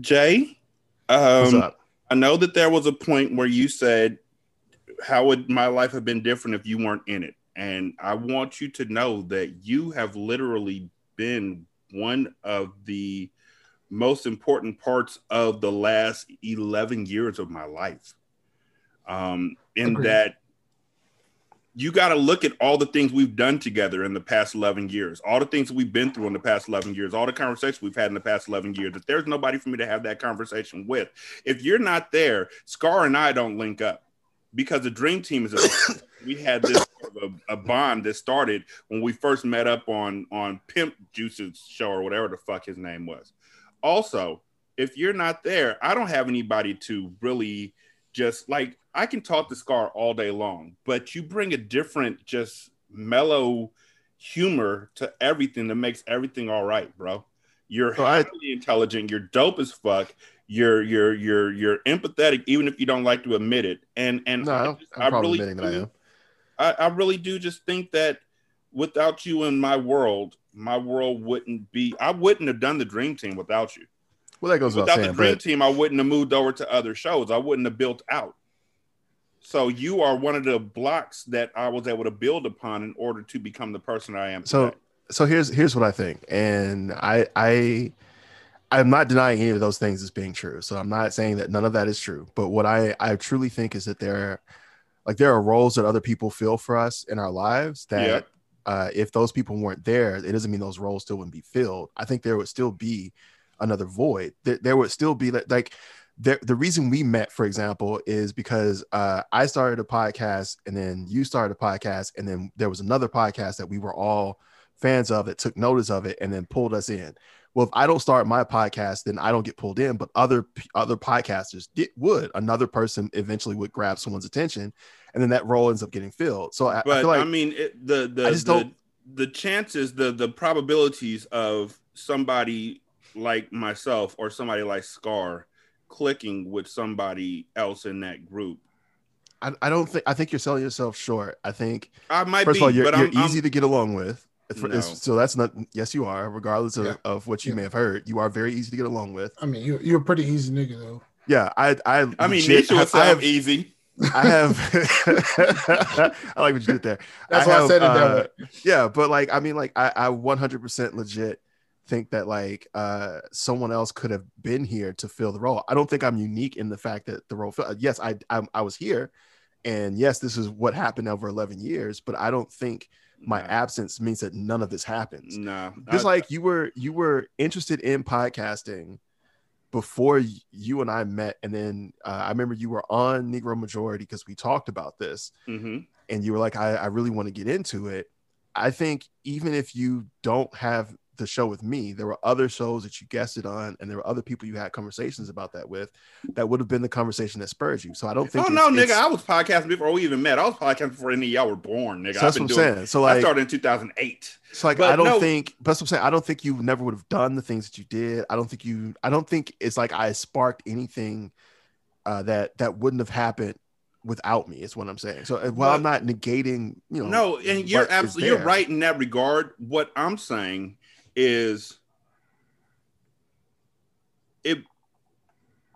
Jay, um, I know that there was a point where you said, "How would my life have been different if you weren't in it?" And I want you to know that you have literally been one of the most important parts of the last 11 years of my life. Um, in Agreed. that you got to look at all the things we've done together in the past 11 years, all the things we've been through in the past 11 years, all the conversations we've had in the past 11 years. That there's nobody for me to have that conversation with. If you're not there, Scar and I don't link up because the dream team is a, we had this sort of a, a, bond that started when we first met up on on Pimp Juice's show or whatever the fuck his name was. Also, if you're not there, I don't have anybody to really just like I can talk to Scar all day long, but you bring a different, just mellow humor to everything that makes everything all right, bro. You're so highly I, intelligent. You're dope as fuck. You're you're you're you're empathetic, even if you don't like to admit it. And and no, I, just, I really do, I. I, I really do just think that without you in my world, my world wouldn't be. I wouldn't have done the dream team without you. Well, that goes without saying, the dream but... team. I wouldn't have moved over to other shows. I wouldn't have built out. So you are one of the blocks that I was able to build upon in order to become the person I am. So today. so here's here's what I think, and I I I'm not denying any of those things as being true. So I'm not saying that none of that is true. But what I I truly think is that there, like there are roles that other people fill for us in our lives that. Uh, if those people weren't there, it doesn't mean those roles still wouldn't be filled. I think there would still be another void. There, there would still be like, like the, the reason we met, for example, is because uh, I started a podcast and then you started a podcast, and then there was another podcast that we were all fans of that took notice of it and then pulled us in. Well, if I don't start my podcast, then I don't get pulled in, but other other podcasters did, would. Another person eventually would grab someone's attention, and then that role ends up getting filled. So I, but, I feel like I mean, it, the the the, the chances, the the probabilities of somebody like myself or somebody like Scar clicking with somebody else in that group. I, I don't think I think you're selling yourself short. I think I might first be, of all you're, you're I'm, easy I'm, to get along with. No. So that's not yes you are regardless of, yeah. of what you yeah. may have heard. You are very easy to get along with. I mean you you're a pretty easy nigga though. Yeah, I I I mean Nisha would I have easy. I have I like what you did there. That's I why have, I said it that uh, way. Yeah, but like I mean like I, I 100% legit think that like uh someone else could have been here to fill the role. I don't think I'm unique in the fact that the role yes I, I I, was here and yes this is what happened over 11 years but I don't think my nah. absence means that none of this happens. No. Just I, like you were you were interested in podcasting before you and I met and then uh, I remember you were on Negro Majority because we talked about this mm-hmm. and you were like I, I really want to get into it. I think even if you don't have the show with me. There were other shows that you guested on, and there were other people you had conversations about that with. That would have been the conversation that spurred you. So I don't think. Oh no, nigga! I was podcasting before we even met. I was podcasting before any of y'all were born, nigga. So that's what I'm doing, saying. So like, I started in 2008. So like, but I don't no, think. That's what I'm saying. I don't think you never would have done the things that you did. I don't think you. I don't think it's like I sparked anything uh, that that wouldn't have happened without me is what I'm saying. So uh, while I'm not negating, you know, no, and you're absolutely you're right in that regard. What I'm saying is it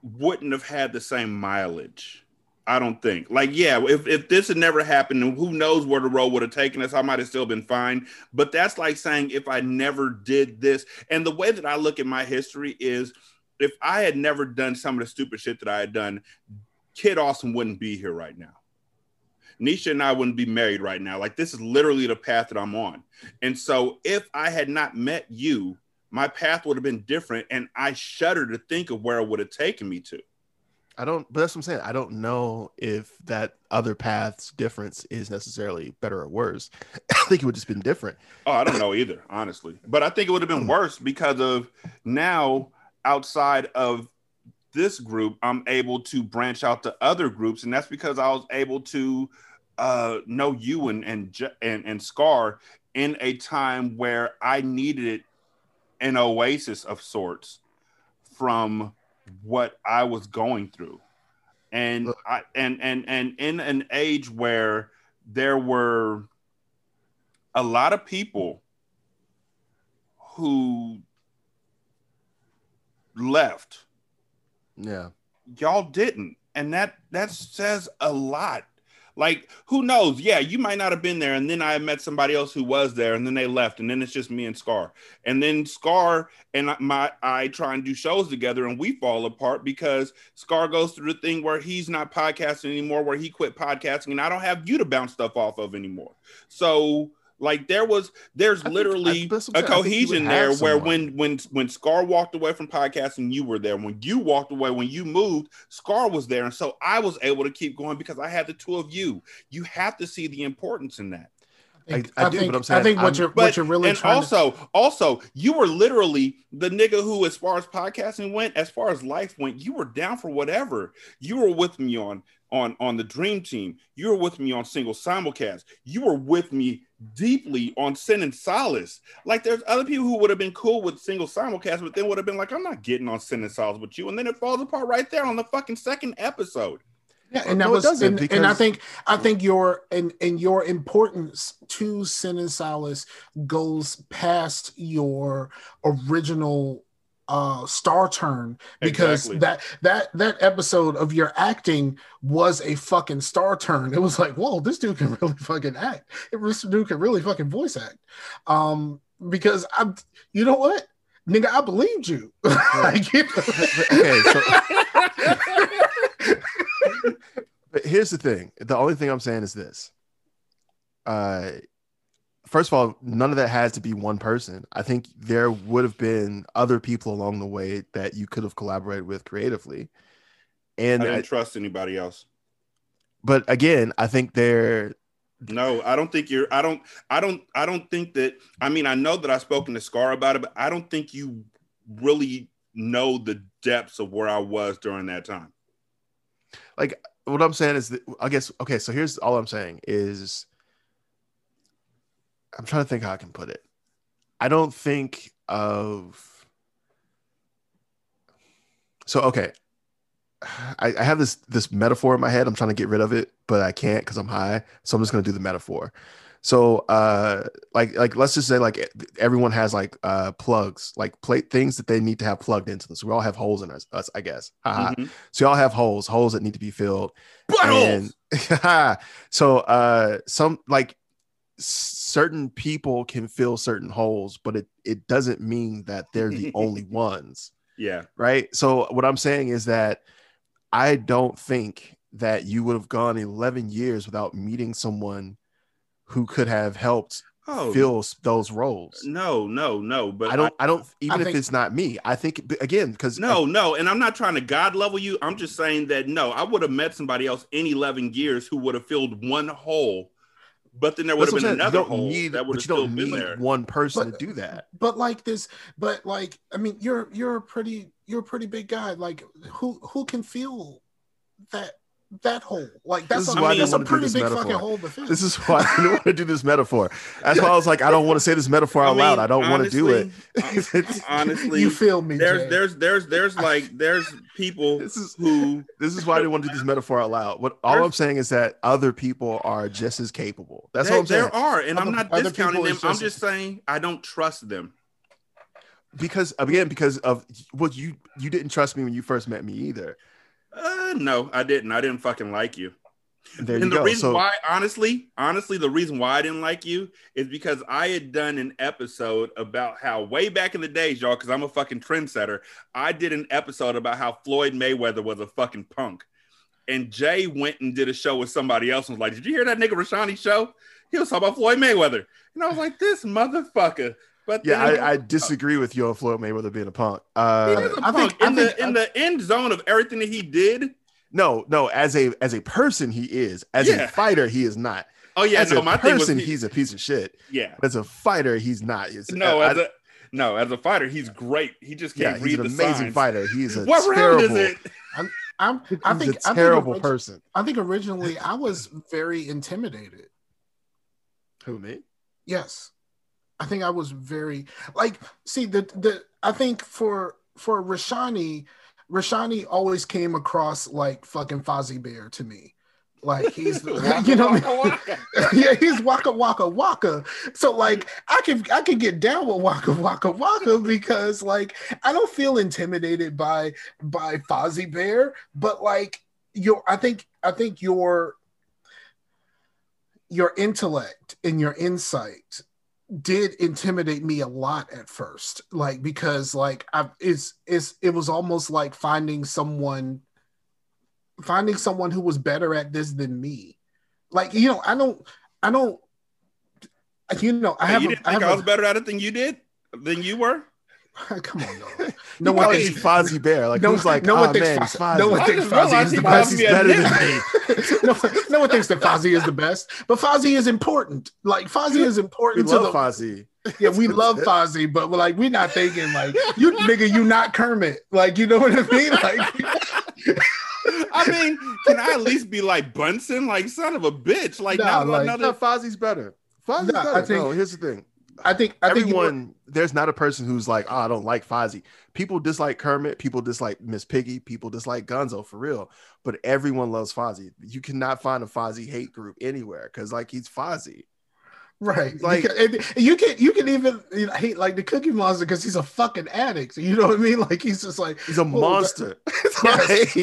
wouldn't have had the same mileage. I don't think. Like, yeah, if, if this had never happened, who knows where the road would have taken us? I might have still been fine. But that's like saying if I never did this. And the way that I look at my history is if I had never done some of the stupid shit that I had done, Kid Awesome wouldn't be here right now. Nisha and I wouldn't be married right now. Like, this is literally the path that I'm on. And so if I had not met you, my path would have been different, and I shudder to think of where it would have taken me to. I don't, but that's what I'm saying. I don't know if that other path's difference is necessarily better or worse. I think it would just been different. Oh, I don't know either, honestly. But I think it would have been hmm. worse because of now outside of this group, I'm able to branch out to other groups, and that's because I was able to uh, know you and and and and Scar in a time where I needed an oasis of sorts from what I was going through. And I and and and in an age where there were a lot of people who left Yeah. Y'all didn't. And that that says a lot. Like, who knows? Yeah, you might not have been there. And then I met somebody else who was there, and then they left, and then it's just me and Scar. And then Scar and my I try and do shows together, and we fall apart because Scar goes through the thing where he's not podcasting anymore, where he quit podcasting, and I don't have you to bounce stuff off of anymore. So like there was, there's literally think, a cohesion there where when when when Scar walked away from podcasting, you were there. When you walked away, when you moved, Scar was there, and so I was able to keep going because I had the two of you. You have to see the importance in that. I, I, I do, think, but I'm saying I think what I'm, you're but, what you're really trying to and also to... also you were literally the nigga who, as far as podcasting went, as far as life went, you were down for whatever. You were with me on on on the Dream Team. You were with me on Single Simulcast. You were with me deeply on Sin and Solace. Like there's other people who would have been cool with Single Simulcast, but then would have been like, I'm not getting on Sin and Solace with you, and then it falls apart right there on the fucking second episode. Yeah, and that no, was and, because... and, I think I think your and and your importance to Sin and Solace goes past your original uh star turn because exactly. that that that episode of your acting was a fucking star turn. It was like whoa this dude can really fucking act. This dude can really fucking voice act. Um because i'm you know what? Nigga i believed you. Okay so but here's the thing. The only thing i'm saying is this. Uh first of all, none of that has to be one person. I think there would have been other people along the way that you could have collaborated with creatively. And I didn't I, trust anybody else. But again, I think they're no, I don't think you're I don't I don't I don't think that I mean I know that I've spoken to Scar about it, but I don't think you really know the depths of where I was during that time. Like what I'm saying is that I guess okay, so here's all I'm saying is I'm trying to think how I can put it. I don't think of so okay. I, I have this this metaphor in my head. I'm trying to get rid of it, but I can't because I'm high. So I'm just gonna do the metaphor. So uh like like let's just say like everyone has like uh plugs, like plate things that they need to have plugged into them. So we all have holes in us, us I guess. Mm-hmm. So you all have holes, holes that need to be filled. And, so uh some like certain people can fill certain holes, but it it doesn't mean that they're the only ones. Yeah. Right. So what I'm saying is that I don't think that you would have gone 11 years without meeting someone who could have helped oh, fill those roles. No, no, no. But I don't. I, I don't. Even I if think, it's not me, I think again because no, no. And I'm not trying to god level you. I'm just saying that no, I would have met somebody else in 11 years who would have filled one hole but then there would have been another hole need, that would have still been there. One person but, to do that. But like this, but like I mean, you're you're a pretty you're a pretty big guy. Like who who can feel that that hole. Like that's a, I mean, that's a pretty big metaphor. fucking hole to fill. This is why I didn't want to do this metaphor. That's why I was like, I don't want to say this metaphor out I mean, loud. I don't honestly, want to do it. honestly, you feel me? There's Jay. there's there's there's like there's people this is who this is why I didn't want to do this metaphor out loud. What all I'm saying is that other people are just as capable. That's they, what I'm saying. There are, and other, I'm not discounting them. Just I'm just saying I don't trust them. Because again, because of what you you didn't trust me when you first met me either. Uh, no, I didn't. I didn't fucking like you. There and you the go. reason so, why, honestly, honestly, the reason why I didn't like you is because I had done an episode about how way back in the days, y'all, because I'm a fucking trendsetter. I did an episode about how Floyd Mayweather was a fucking punk. And Jay went and did a show with somebody else and was like, Did you hear that nigga Rashani show? He was talking about Floyd Mayweather. And I was like, This motherfucker. But yeah, I, I, disagree with you on Floyd Mayweather being a punk. Uh, he is a punk. Think, in the in the end zone of everything that he did. No, no, as a as a person, he is. As yeah. a fighter, he is not. Oh yeah, as no, a my person, he, he's a piece of shit. Yeah, as a fighter, he's not. It's, no, I, as a no, as a fighter, he's great. He just can't yeah, read he's an amazing signs. fighter. He's a what terrible, round is it? I'm, I'm, I think a terrible I think, person. I think originally I was very intimidated. Who me? Yes. I think I was very like see the the I think for for Rashani, Rashani always came across like fucking Fozzie Bear to me. Like he's the, you know, waka, waka. yeah, he's waka waka waka. So like I can I can get down with waka waka waka because like I don't feel intimidated by by Fozzie Bear, but like your I think I think your your intellect and your insight did intimidate me a lot at first like because like i it's it's it was almost like finding someone finding someone who was better at this than me. Like you know i don't i don't you know i have you didn't a, think I, I was better at it than you did than you were Come on, no. No one thinks Fozzie Bear. Like no, who's like, no one oh, thinks man, Fozzie. No one thinks Fozzie is the best. He's better than me. no, no one thinks that Fozzie is the best, but Fozzie is important. Like Fozzie is important we to love the Fozzie. Yeah, we love Fozzie, but we're like we're not thinking like you nigga, you not Kermit. Like you know what I mean? Like I mean, can I at least be like Bunsen? Like son of a bitch. Like nah, like, another no, Fozzie's better. Fozzie's nah, better. I think, no, here's the thing. I think I everyone think there's not a person who's like, oh, I don't like Fozzie. People dislike Kermit, people dislike Miss Piggy, people dislike Gonzo for real. But everyone loves Fozzie. You cannot find a Fozzie hate group anywhere because like he's Fozzie. Right. Like you can you can even you know, hate like the Cookie Monster because he's a fucking addict. You know what I mean? Like he's just like he's a oh, monster. like,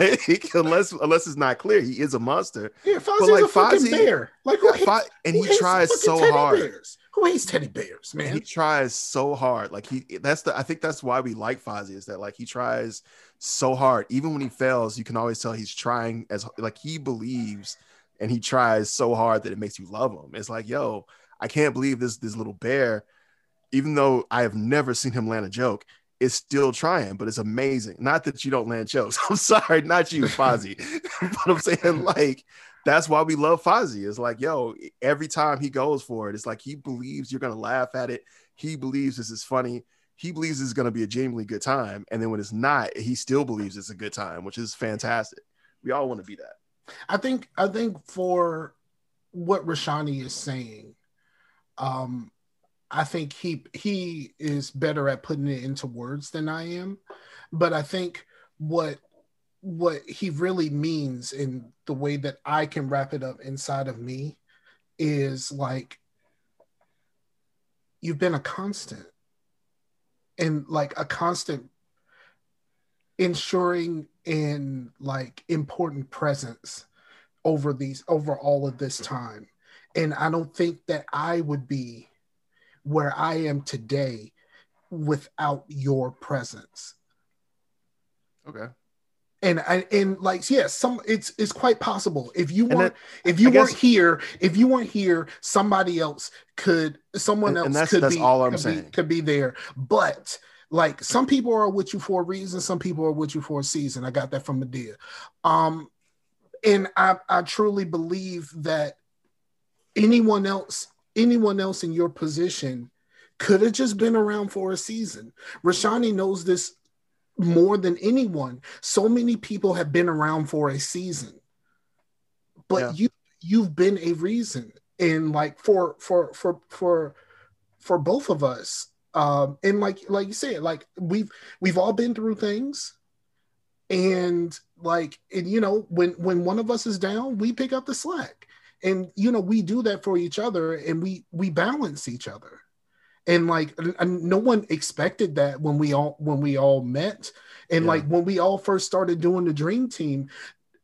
like unless unless it's not clear, he is a monster. Yeah, Fozzie's like, a fucking Fozzie, bear. Like who hates, and he tries so hard. Bears? Who hates teddy bears, man? He tries so hard. Like he that's the I think that's why we like Fozzie is that like he tries so hard. Even when he fails, you can always tell he's trying as like he believes and he tries so hard that it makes you love him. It's like, yo, I can't believe this this little bear, even though I have never seen him land a joke, is still trying, but it's amazing. Not that you don't land jokes. I'm sorry, not you, Fozzie. but I'm saying like that's why we love Fozzie. It's like, yo, every time he goes for it, it's like he believes you're gonna laugh at it. He believes this is funny. He believes it's gonna be a genuinely good time. And then when it's not, he still believes it's a good time, which is fantastic. We all want to be that. I think I think for what Rashani is saying, um, I think he he is better at putting it into words than I am. But I think what what he really means in the way that I can wrap it up inside of me is like you've been a constant and like a constant ensuring in like important presence over these over all of this time. And i don't think that i would be where i am today without your presence. Okay. And and, and like yeah some it's it's quite possible. If you weren't if you I weren't guess, here if you weren't here somebody else could someone and, else and could that's be all i'm could saying. be, could be there. But like some people are with you for a reason, some people are with you for a season. I got that from Madea. Um, and I, I truly believe that anyone else, anyone else in your position could have just been around for a season. Rashani knows this more than anyone. So many people have been around for a season, but yeah. you you've been a reason, and like for for for for for both of us, um, and like like you said, like we've we've all been through things, and like and you know when when one of us is down, we pick up the slack, and you know we do that for each other, and we we balance each other, and like and no one expected that when we all when we all met, and yeah. like when we all first started doing the dream team,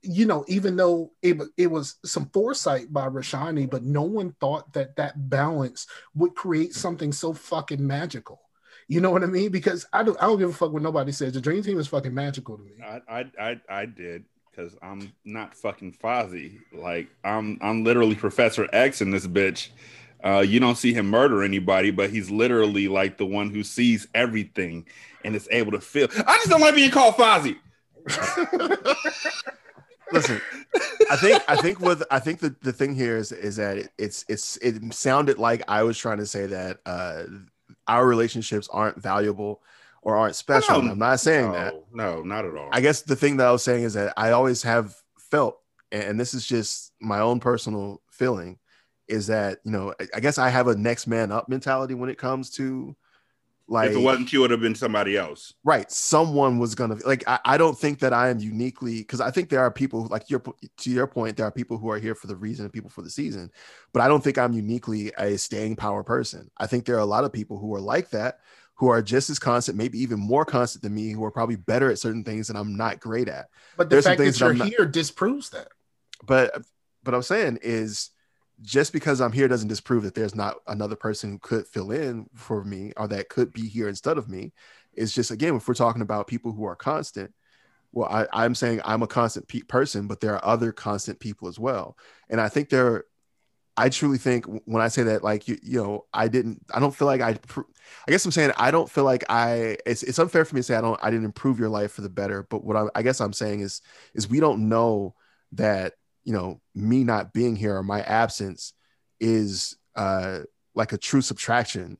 you know, even though it, it was some foresight by Rashani, but no one thought that that balance would create something so fucking magical. You know what I mean? Because I don't, I don't give a fuck what nobody says. The Dream Team is fucking magical to me. I, I, I, I did because I'm not fucking Fozzie. Like I'm, I'm literally Professor X in this bitch. Uh, you don't see him murder anybody, but he's literally like the one who sees everything and is able to feel. I just don't like being called Fozzie. Listen, I think I think with I think the, the thing here is is that it, it's it's it sounded like I was trying to say that uh, our relationships aren't valuable or aren't special. No, I'm not saying no, that. No, not at all. I guess the thing that I was saying is that I always have felt, and this is just my own personal feeling, is that you know I guess I have a next man up mentality when it comes to Like if it wasn't you, it would have been somebody else. Right. Someone was gonna like. I, I don't think that I am uniquely because I think there are people like your to your point. There are people who are here for the reason and people for the season, but I don't think I'm uniquely a staying power person. I think there are a lot of people who are like that, who are just as constant, maybe even more constant than me, who are probably better at certain things that I'm not great at. But the There's fact that you're that here not, disproves that. But but I'm saying is just because I'm here doesn't disprove that there's not another person who could fill in for me or that could be here instead of me. It's just again, if we're talking about people who are constant, well, I, am saying I'm a constant pe- person, but there are other constant people as well. And I think there, I truly think when I say that, like you, you know, I didn't, I don't feel like I, I guess I'm saying I don't feel like I. It's, it's unfair for me to say I don't, I didn't improve your life for the better. But what I, I guess I'm saying is, is we don't know that you know me not being here or my absence is uh like a true subtraction.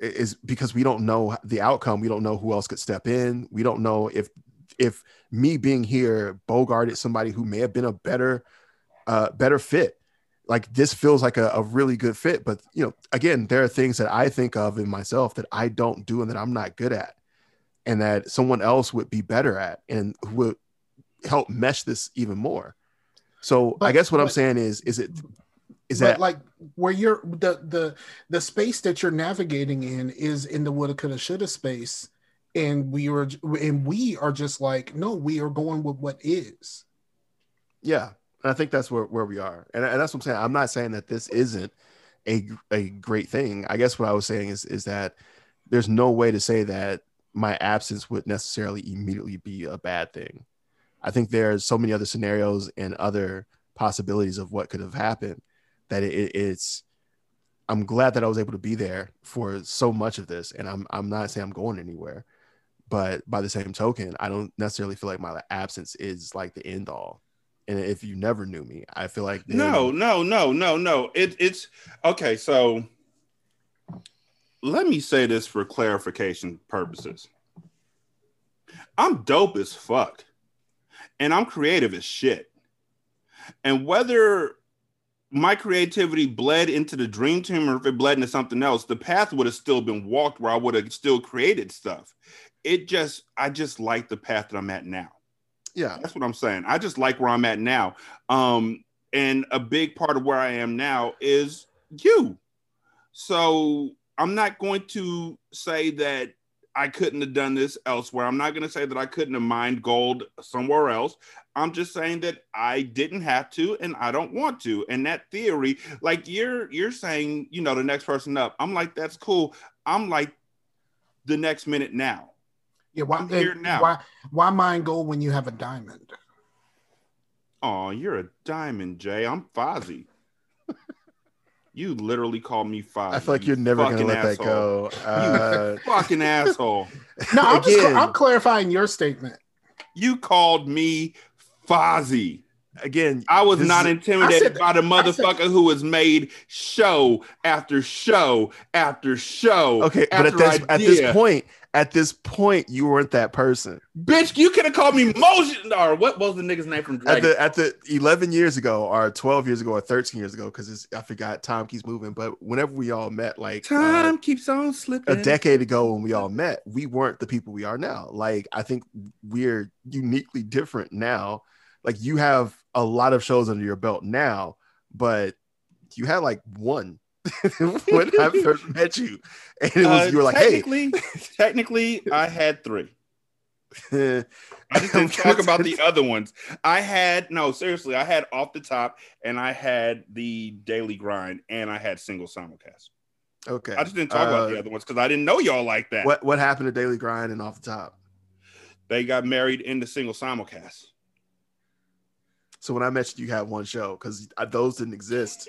Is because we don't know the outcome. We don't know who else could step in. We don't know if if me being here bogarted somebody who may have been a better uh better fit. Like this feels like a, a really good fit but you know again there are things that i think of in myself that i don't do and that i'm not good at and that someone else would be better at and would help mesh this even more so but, I guess what but, I'm saying is, is it is that like where you're the the the space that you're navigating in is in the woulda coulda shoulda space, and we are and we are just like no, we are going with what is. Yeah, and I think that's where where we are, and, and that's what I'm saying. I'm not saying that this isn't a a great thing. I guess what I was saying is is that there's no way to say that my absence would necessarily immediately be a bad thing. I think there's so many other scenarios and other possibilities of what could have happened that it, it's I'm glad that I was able to be there for so much of this. And I'm I'm not saying I'm going anywhere, but by the same token, I don't necessarily feel like my absence is like the end all. And if you never knew me, I feel like no, no, no, no, no. It, it's okay. So let me say this for clarification purposes. I'm dope as fuck and I'm creative as shit. And whether my creativity bled into the dream team or if it bled into something else, the path would have still been walked where I would have still created stuff. It just, I just like the path that I'm at now. Yeah. That's what I'm saying. I just like where I'm at now. Um, and a big part of where I am now is you. So I'm not going to say that I couldn't have done this elsewhere. I'm not going to say that I couldn't have mined gold somewhere else. I'm just saying that I didn't have to and I don't want to. And that theory, like you're you're saying, you know, the next person up. I'm like, that's cool. I'm like the next minute now. Yeah, why here now? Why why mine gold when you have a diamond? Oh, you're a diamond, Jay. I'm Fozzie. You literally called me five. I feel like you're never gonna let asshole. that go. Uh, you fucking asshole. No, I'm, Again, just, I'm clarifying your statement. You called me Fozzie. Again, I was not intimidated by the motherfucker said, who has made show after show after show. Okay, but at this, at this point, at this point, you weren't that person. Bitch, you could have called me Motion or what was the nigga's name from Dragon? At the at the 11 years ago, or 12 years ago, or 13 years ago, because I forgot time keeps moving. But whenever we all met, like time uh, keeps on slipping. A decade ago when we all met, we weren't the people we are now. Like I think we're uniquely different now. Like you have a lot of shows under your belt now, but you had like one when I first met you, and it was uh, you were like, technically, "Hey." technically, I had three. I just didn't talk about the other ones. I had no, seriously, I had off the top, and I had the daily grind, and I had single simulcast. Okay, I just didn't talk uh, about the uh, other ones because I didn't know y'all like that. What What happened to daily grind and off the top? They got married in the single simulcast. So when I met you, you had one show because those didn't exist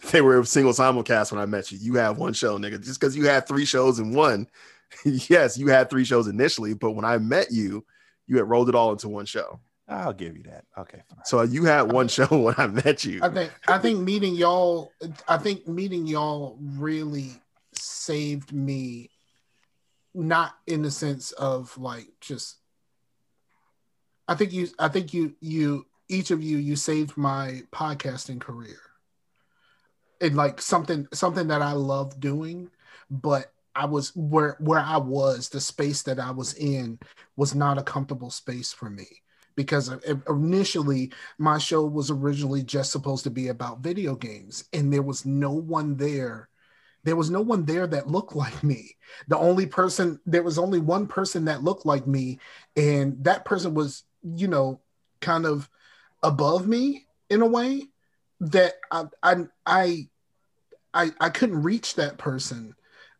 they were single simulcast when I met you. You have one show, nigga. Just because you had three shows in one, yes, you had three shows initially, but when I met you, you had rolled it all into one show. I'll give you that. Okay. Fine. So you had one show when I met you. I think I think meeting y'all I think meeting y'all really saved me not in the sense of like just I think you I think you you each of you you saved my podcasting career. And like something something that I love doing, but I was where where I was, the space that I was in was not a comfortable space for me. Because initially my show was originally just supposed to be about video games and there was no one there. There was no one there that looked like me. The only person there was only one person that looked like me and that person was you know kind of above me in a way that i i i i, I couldn't reach that person.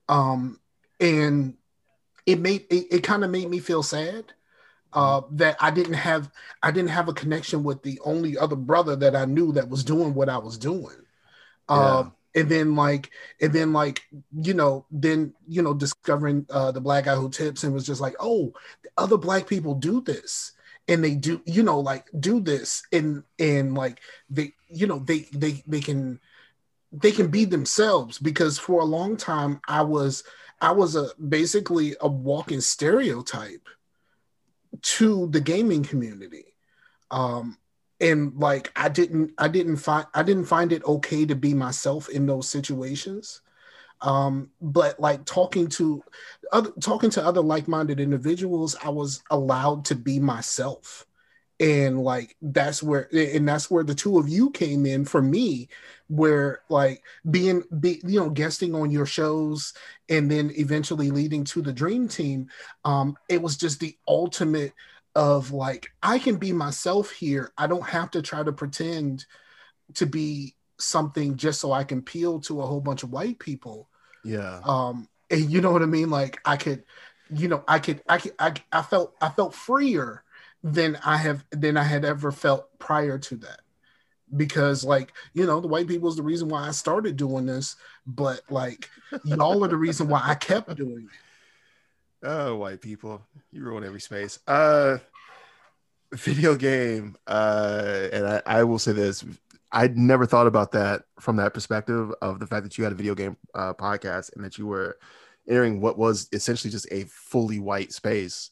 Um and it made it, it kind of made me feel sad uh, that I didn't have I didn't have a connection with the only other brother that I knew that was doing what I was doing. Uh, and then like and then like you know then you know discovering uh, the black guy who tips and was just like oh other black people do this and they do you know like do this and and like they you know they they they can they can be themselves because for a long time I was I was a basically a walking stereotype to the gaming community. Um, and like I didn't I didn't find I didn't find it okay to be myself in those situations. Um, but like talking to other talking to other like-minded individuals, I was allowed to be myself. And like that's where and that's where the two of you came in for me where like being be, you know guesting on your shows and then eventually leading to the dream team um it was just the ultimate of like i can be myself here. I don't have to try to pretend to be something just so i can appeal to a whole bunch of white people yeah um and you know what i mean like i could you know i could i could i, I felt i felt freer than I have than I had ever felt prior to that. Because like, you know, the white people is the reason why I started doing this, but like y'all are the reason why I kept doing it. Oh, white people. You ruin every space. Uh video game. Uh and I, I will say this. I'd never thought about that from that perspective of the fact that you had a video game uh, podcast and that you were entering what was essentially just a fully white space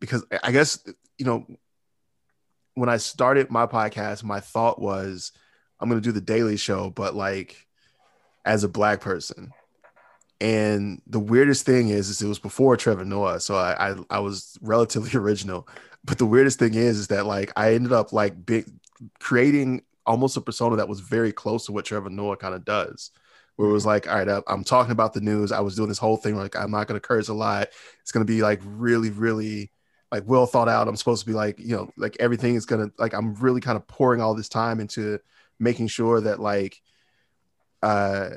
because I guess you know, when I started my podcast, my thought was I'm going to do the daily show, but like as a black person. And the weirdest thing is, is it was before Trevor Noah, so I, I, I was relatively original. But the weirdest thing is, is that like I ended up like big creating almost a persona that was very close to what Trevor Noah kind of does, where it was like, all right, I'm talking about the news. I was doing this whole thing like I'm not going to curse a lot. It's going to be like really, really like well thought out. I'm supposed to be like, you know, like everything is gonna like I'm really kind of pouring all this time into making sure that like uh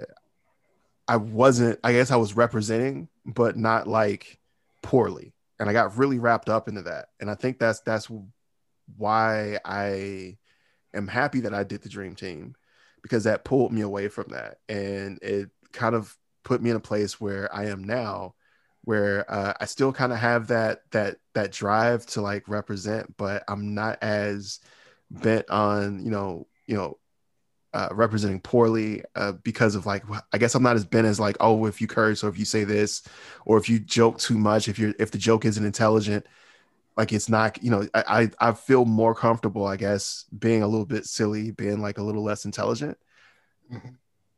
I wasn't I guess I was representing, but not like poorly. And I got really wrapped up into that. And I think that's that's why I am happy that I did the dream team because that pulled me away from that. And it kind of put me in a place where I am now where uh, I still kind of have that that that drive to like represent, but I'm not as bent on you know you know uh, representing poorly uh, because of like I guess I'm not as bent as like oh if you curse or if you say this or if you joke too much if you're if the joke isn't intelligent like it's not you know I I, I feel more comfortable I guess being a little bit silly being like a little less intelligent. Mm-hmm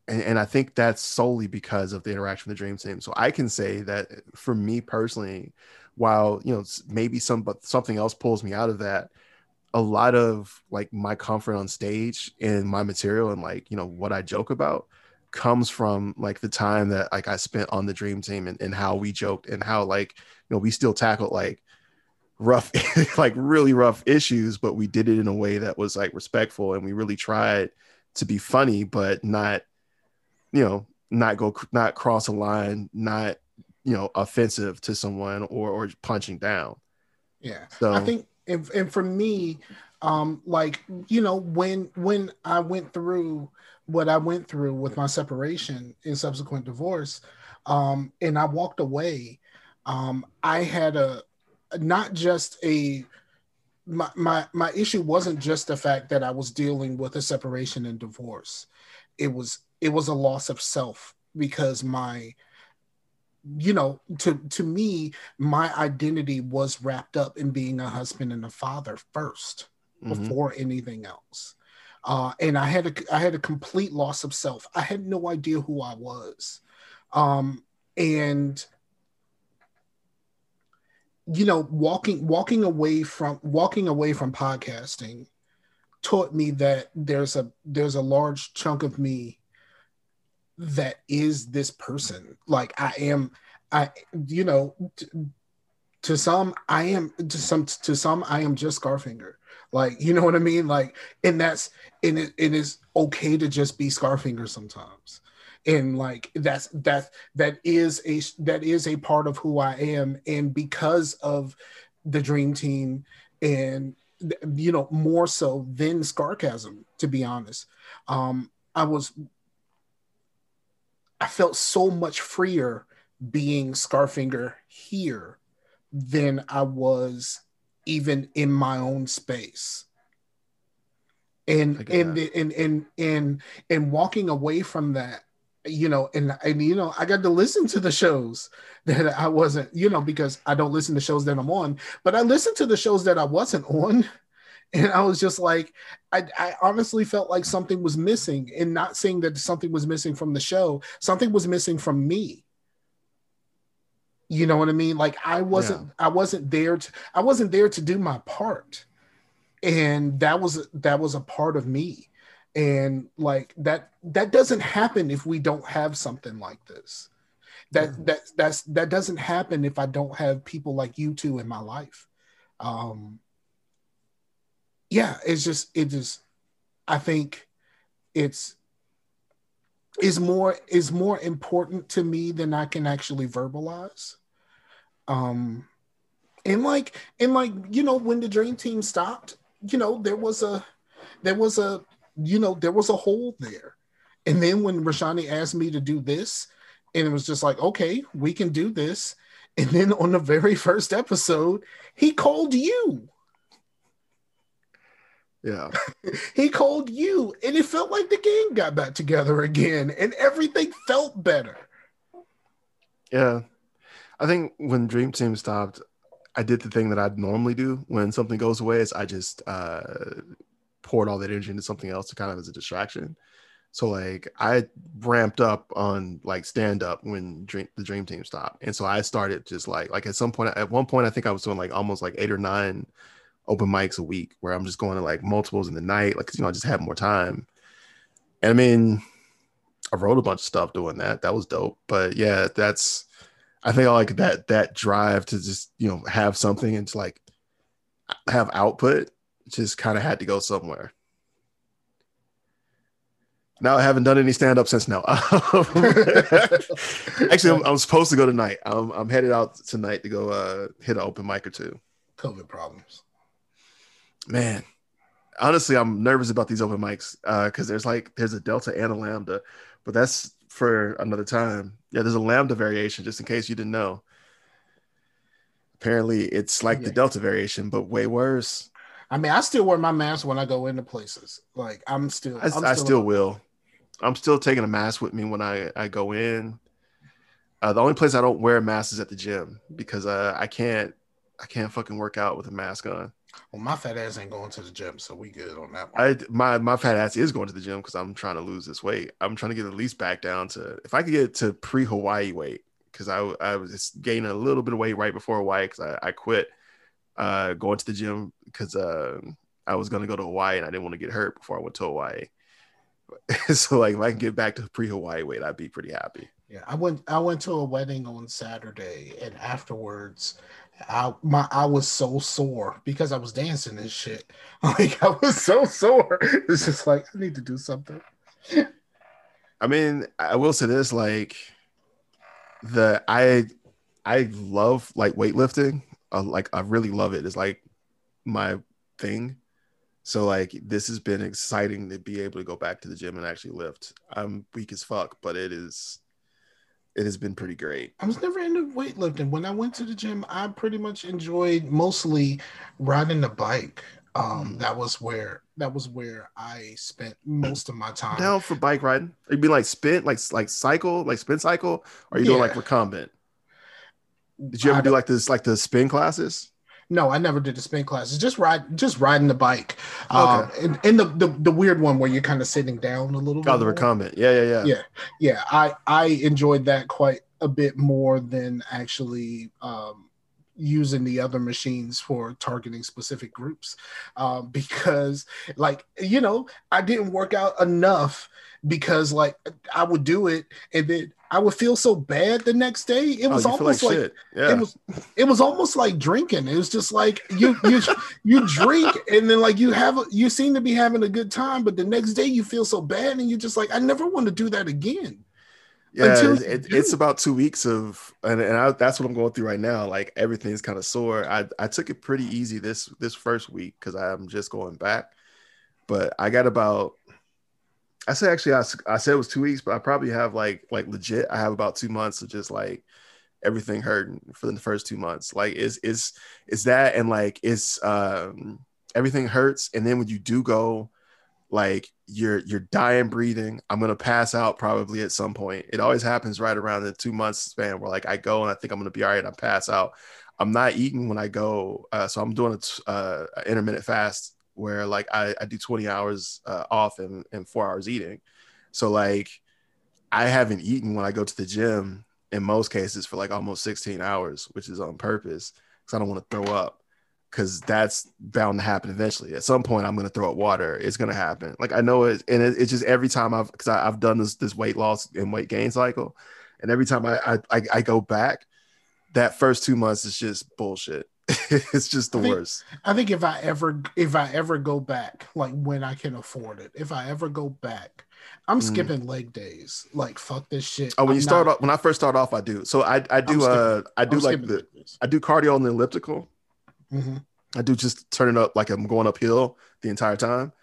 and, and I think that's solely because of the interaction with the dream team. So I can say that for me personally, while you know maybe some but something else pulls me out of that, a lot of like my comfort on stage and my material and like you know what I joke about comes from like the time that like I spent on the dream team and, and how we joked and how like you know we still tackled like rough like really rough issues but we did it in a way that was like respectful and we really tried to be funny but not you know, not go not cross a line, not you know, offensive to someone or or punching down. Yeah. So I think and, and for me, um, like, you know, when when I went through what I went through with my separation and subsequent divorce, um, and I walked away, um, I had a not just a my, my my issue wasn't just the fact that I was dealing with a separation and divorce. It was it was a loss of self because my you know to to me my identity was wrapped up in being a husband and a father 1st mm-hmm. before anything else uh, and i had a i had a complete loss of self i had no idea who i was um, and you know walking walking away from walking away from podcasting taught me that there's a there's a large chunk of me that is this person. Like i am i you know t- to some i am to some to some i am just scarfinger. Like you know what i mean? Like and that's and it, it is okay to just be scarfinger sometimes and like that's that that is a that is a part of who i am. And because of the dream team and you know more so than scarcasm to be honest um i was i felt so much freer being scarfinger here than i was even in my own space. And and, and and and and walking away from that you know, and and you know, I got to listen to the shows that I wasn't, you know, because I don't listen to shows that I'm on, but I listened to the shows that I wasn't on. And I was just like, I, I honestly felt like something was missing, and not saying that something was missing from the show, something was missing from me. You know what I mean? Like I wasn't, yeah. I wasn't there to, I wasn't there to do my part, and that was that was a part of me and like that that doesn't happen if we don't have something like this. That yeah. that that's that doesn't happen if i don't have people like you two in my life. Um yeah it's just it just i think it's is more is more important to me than i can actually verbalize. Um and like and like you know when the dream team stopped you know there was a there was a you know, there was a hole there. And then when Rashani asked me to do this, and it was just like, okay, we can do this. And then on the very first episode, he called you. Yeah. he called you, and it felt like the gang got back together again, and everything felt better. Yeah. I think when Dream Team stopped, I did the thing that I'd normally do when something goes away is I just uh, poured all that energy into something else to kind of as a distraction. So like I ramped up on like stand up when dream, the dream team stopped. And so I started just like like at some point at one point I think I was doing like almost like eight or nine open mics a week where I'm just going to like multiples in the night like you know I just had more time. And I mean I wrote a bunch of stuff doing that. That was dope. But yeah, that's I think like that that drive to just, you know, have something and to like have output just kind of had to go somewhere. Now I haven't done any stand up since now. Actually, I'm, I'm, supposed to go tonight. I'm, I'm headed out tonight to go uh, hit an open mic or two. COVID problems. Man, honestly, I'm nervous about these open mics because uh, there's like there's a delta and a lambda, but that's for another time. Yeah, there's a lambda variation, just in case you didn't know. Apparently, it's like yeah. the delta variation, but way worse. I mean, I still wear my mask when I go into places. Like I'm still, I, I'm still, I still will. I'm still taking a mask with me when I I go in. Uh, the only place I don't wear a mask is at the gym because uh, I can't I can't fucking work out with a mask on. Well, my fat ass ain't going to the gym, so we good on that one. I my my fat ass is going to the gym because I'm trying to lose this weight. I'm trying to get at least back down to if I could get to pre Hawaii weight because I I was just gaining a little bit of weight right before Hawaii because I, I quit uh, going to the gym because uh, I was gonna go to Hawaii and I didn't want to get hurt before I went to Hawaii. so like if I can get back to pre-Hawaii weight, I'd be pretty happy. Yeah, I went I went to a wedding on Saturday and afterwards I my I was so sore because I was dancing and shit. Like I was so sore. It's just like I need to do something. I mean, I will say this like the I I love like weightlifting like I really love it. It's like my thing. So like this has been exciting to be able to go back to the gym and actually lift. I'm weak as fuck, but it is it has been pretty great. I was never into weightlifting. When I went to the gym, I pretty much enjoyed mostly riding the bike. Um, that was where that was where I spent most of my time. Down for bike riding? You be like spin, like like cycle, like spin cycle, or you yeah. doing like recumbent? Did you ever do like this, like the spin classes? No, I never did the spin classes. Just ride, just riding the bike. Okay. Um, and, and the, the, the weird one where you're kind of sitting down a little. Oh, the recumbent. Yeah, yeah, yeah. Yeah, yeah. I I enjoyed that quite a bit more than actually um, using the other machines for targeting specific groups um, because like you know i didn't work out enough because like i would do it and then i would feel so bad the next day. It oh, was oh, almost like, like yeah. it was it was almost like drinking. It was just like you you you drink and then like you have you seem to be having a good time but the next day you feel so bad and you're just like i never want to do that again yeah, it, it's about two weeks of, and, and I, that's what I'm going through right now. Like everything's kind of sore. I I took it pretty easy this this first week because I'm just going back, but I got about. I say actually, I, I said it was two weeks, but I probably have like like legit. I have about two months of just like everything hurting for the first two months. Like is is is that and like it's um everything hurts, and then when you do go like you're you're dying breathing. I'm gonna pass out probably at some point. It always happens right around the two months span where like i go and i think i'm gonna be all right i pass out. I'm not eating when i go uh, so i'm doing a uh, intermittent fast where like i, I do 20 hours uh, off and, and four hours eating. So like i haven't eaten when i go to the gym in most cases for like almost 16 hours which is on purpose because i don't want to throw up because that's bound to happen eventually. At some point, I'm going to throw up water. It's going to happen. Like I know it, and it, it's just every time I've because I've done this this weight loss and weight gain cycle, and every time I I, I go back, that first two months is just bullshit. it's just the I think, worst. I think if I ever if I ever go back, like when I can afford it, if I ever go back, I'm mm. skipping leg days. Like fuck this shit. Oh, when I'm you start not, off, when I first start off, I do. So I I do uh I do I'm like the I do cardio on the elliptical. Mm-hmm. I do just turn it up like I'm going uphill the entire time.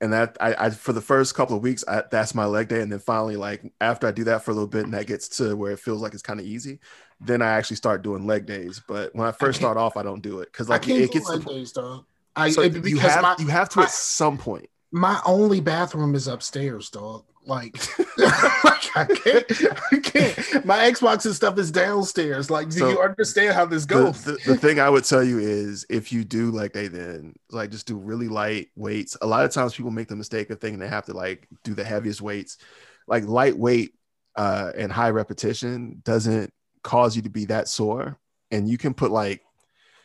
And that I, I for the first couple of weeks, I, that's my leg day. And then finally, like after I do that for a little bit and that gets to where it feels like it's kind of easy, then I actually start doing leg days. But when I first I start off, I don't do it because like it gets leg the, days, dog. I so it, you have my, you have to my, at some point. My only bathroom is upstairs, dog. Like, like I can't, I can't. My Xbox and stuff is downstairs. Like, do so you understand how this goes? The, the, the, thing I would tell you is if you do like they then like just do really light weights. A lot of times people make the mistake of thinking they have to like do the heaviest weights. Like lightweight uh, and high repetition doesn't cause you to be that sore. And you can put like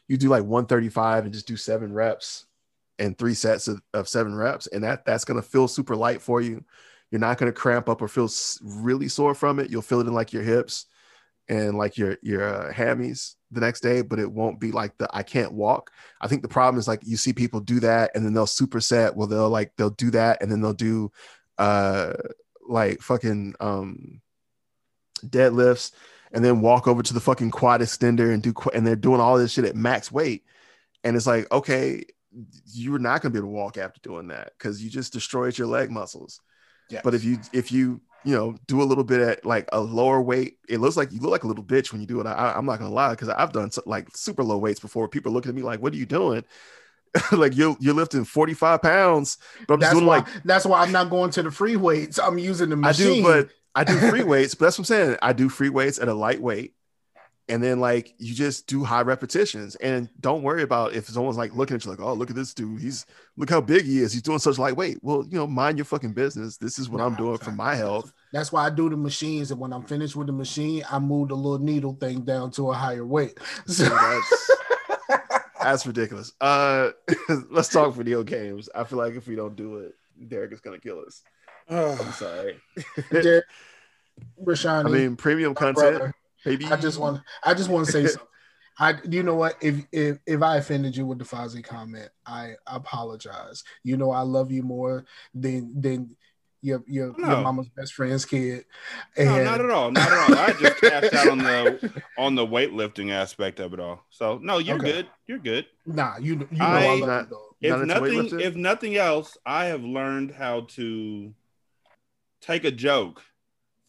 you do like 135 and just do seven reps and three sets of, of seven reps, and that that's gonna feel super light for you you're not to cramp up or feel really sore from it. You'll feel it in like your hips and like your your uh, hammies the next day, but it won't be like the I can't walk. I think the problem is like you see people do that and then they'll superset. Well, they'll like they'll do that and then they'll do uh like fucking um deadlifts and then walk over to the fucking quad extender and do and they're doing all this shit at max weight. And it's like, okay, you're not gonna be able to walk after doing that because you just destroyed your leg muscles. Yes. But if you if you you know do a little bit at like a lower weight, it looks like you look like a little bitch when you do it. I, am not gonna lie because I've done like super low weights before. People looking at me like, "What are you doing?" like you're you're lifting 45 pounds, but I'm that's doing why, like that's why I'm not going to the free weights. I'm using the machine. I do, but I do free weights. But that's what I'm saying. I do free weights at a light weight and then like you just do high repetitions. And don't worry about if someone's like looking at you like oh look at this dude. He's look how big he is. He's doing such lightweight. Well you know mind your fucking business. This is what i'm doing for my health. That's why i do the machines. And when i'm finished with the machine i move the little needle thing down to a higher weight. So that's, that's ridiculous. Uh let's talk video games. I feel like if we don't do it Derik is gonna kill us. I'm sorry. Derik Rashani, I mean, premium content. Brother I just want I just want to say something. I you know what if if if I offended you with the Fozzie comment, I apologize. You know I love you more than than your your, no. your mama's best friend's kid. And... No, not at all. Not at all. I just cashed out on the on the weightlifting aspect of it all. So no, you're okay. good. You're good. Nah, you you know I, I love you If nothing if nothing else, I have learned how to take a joke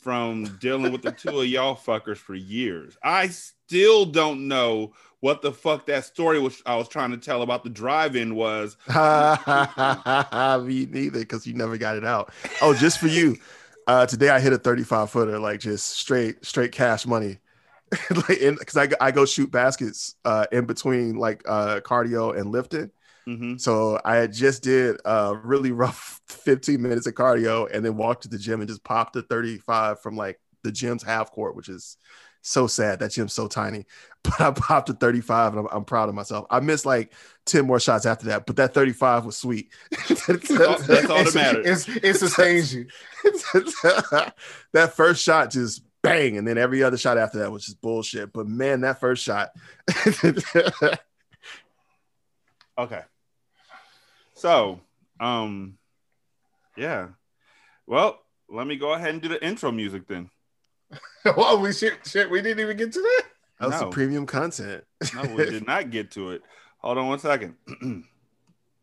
from dealing with the two of y'all fuckers for years. I still don't know what the fuck that story was I was trying to tell about the drive-in was. Me neither, because you never got it out. Oh, just for you. Uh, today I hit a 35 footer, like just straight, straight cash money. like, because I, I go shoot baskets uh, in between like uh, cardio and lifting. Mm-hmm. So I just did a really rough 15 minutes of cardio and then walked to the gym and just popped a 35 from like the gym's half court, which is so sad. That gym's so tiny. But I popped a 35 and I'm, I'm proud of myself. I missed like 10 more shots after that, but that 35 was sweet. that's, all, that's all that matters. it sustains you. that first shot just bang, and then every other shot after that was just bullshit. But man, that first shot. okay. So, um, yeah. Well, let me go ahead and do the intro music then. well, we shit, shit, we didn't even get to that. That was no. the premium content. no, we did not get to it. Hold on one second.